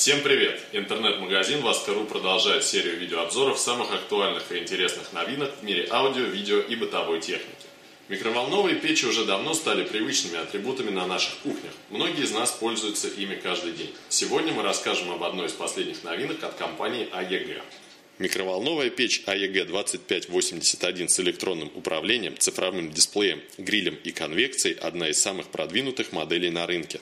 Всем привет! Интернет-магазин Васкару продолжает серию видеообзоров самых актуальных и интересных новинок в мире аудио, видео и бытовой техники. Микроволновые печи уже давно стали привычными атрибутами на наших кухнях. Многие из нас пользуются ими каждый день. Сегодня мы расскажем об одной из последних новинок от компании АЕГ. Микроволновая печь AEG 2581 с электронным управлением, цифровым дисплеем, грилем и конвекцией – одна из самых продвинутых моделей на рынке.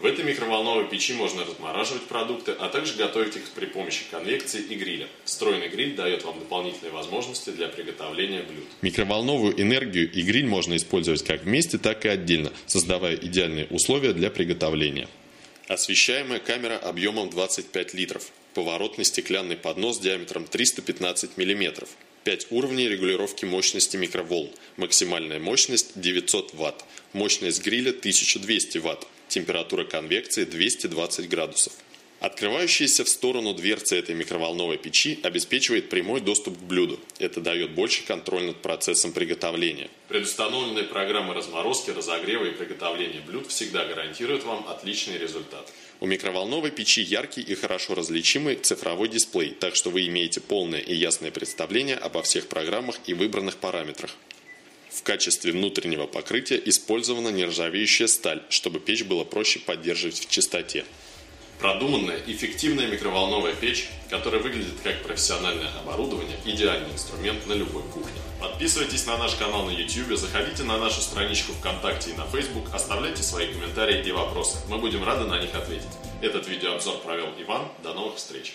В этой микроволновой печи можно размораживать продукты, а также готовить их при помощи конвекции и гриля. Встроенный гриль дает вам дополнительные возможности для приготовления блюд. Микроволновую энергию и гриль можно использовать как вместе, так и отдельно, создавая идеальные условия для приготовления. Освещаемая камера объемом 25 литров. Поворотный стеклянный поднос диаметром 315 мм. 5 уровней регулировки мощности микроволн. Максимальная мощность 900 Вт. Мощность гриля 1200 Вт. Температура конвекции 220 градусов. Открывающаяся в сторону дверца этой микроволновой печи обеспечивает прямой доступ к блюду. Это дает больше контроль над процессом приготовления. Предустановленные программы разморозки, разогрева и приготовления блюд всегда гарантируют вам отличный результат. У микроволновой печи яркий и хорошо различимый цифровой дисплей, так что вы имеете полное и ясное представление обо всех программах и выбранных параметрах. В качестве внутреннего покрытия использована нержавеющая сталь, чтобы печь было проще поддерживать в чистоте. Продуманная, эффективная микроволновая печь, которая выглядит как профессиональное оборудование, идеальный инструмент на любой кухне. Подписывайтесь на наш канал на YouTube, заходите на нашу страничку ВКонтакте и на Facebook, оставляйте свои комментарии и вопросы. Мы будем рады на них ответить. Этот видеообзор провел Иван. До новых встреч!